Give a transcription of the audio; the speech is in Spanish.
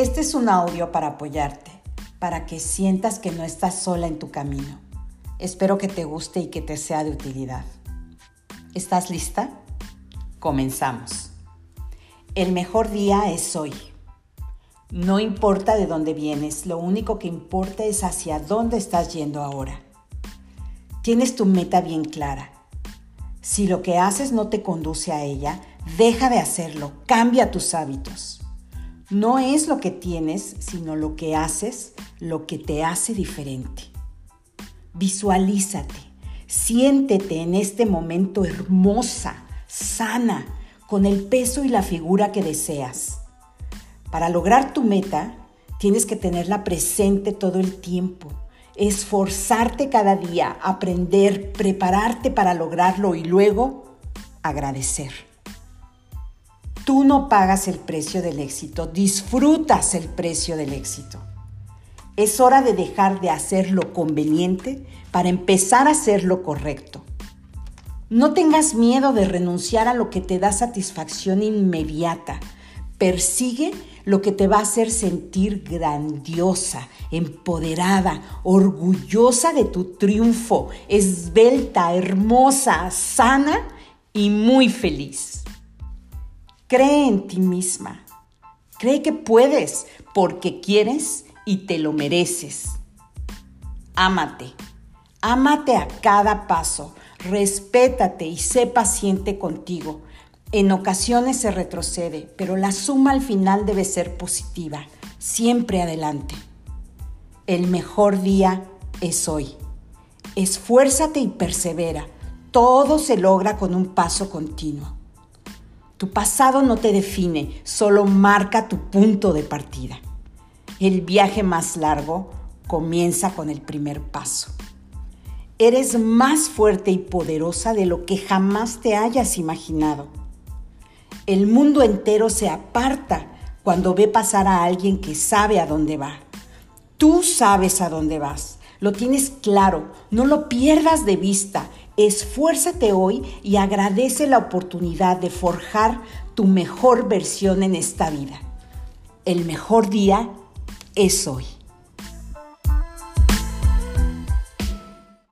Este es un audio para apoyarte, para que sientas que no estás sola en tu camino. Espero que te guste y que te sea de utilidad. ¿Estás lista? Comenzamos. El mejor día es hoy. No importa de dónde vienes, lo único que importa es hacia dónde estás yendo ahora. Tienes tu meta bien clara. Si lo que haces no te conduce a ella, deja de hacerlo, cambia tus hábitos. No es lo que tienes, sino lo que haces, lo que te hace diferente. Visualízate, siéntete en este momento hermosa, sana, con el peso y la figura que deseas. Para lograr tu meta, tienes que tenerla presente todo el tiempo, esforzarte cada día, aprender, prepararte para lograrlo y luego agradecer. Tú no pagas el precio del éxito, disfrutas el precio del éxito. Es hora de dejar de hacer lo conveniente para empezar a hacer lo correcto. No tengas miedo de renunciar a lo que te da satisfacción inmediata. Persigue lo que te va a hacer sentir grandiosa, empoderada, orgullosa de tu triunfo, esbelta, hermosa, sana y muy feliz. Cree en ti misma. Cree que puedes porque quieres y te lo mereces. Ámate. Ámate a cada paso. Respétate y sé paciente contigo. En ocasiones se retrocede, pero la suma al final debe ser positiva. Siempre adelante. El mejor día es hoy. Esfuérzate y persevera. Todo se logra con un paso continuo. Tu pasado no te define, solo marca tu punto de partida. El viaje más largo comienza con el primer paso. Eres más fuerte y poderosa de lo que jamás te hayas imaginado. El mundo entero se aparta cuando ve pasar a alguien que sabe a dónde va. Tú sabes a dónde vas, lo tienes claro, no lo pierdas de vista Esfuérzate hoy y agradece la oportunidad de forjar tu mejor versión en esta vida. El mejor día es hoy.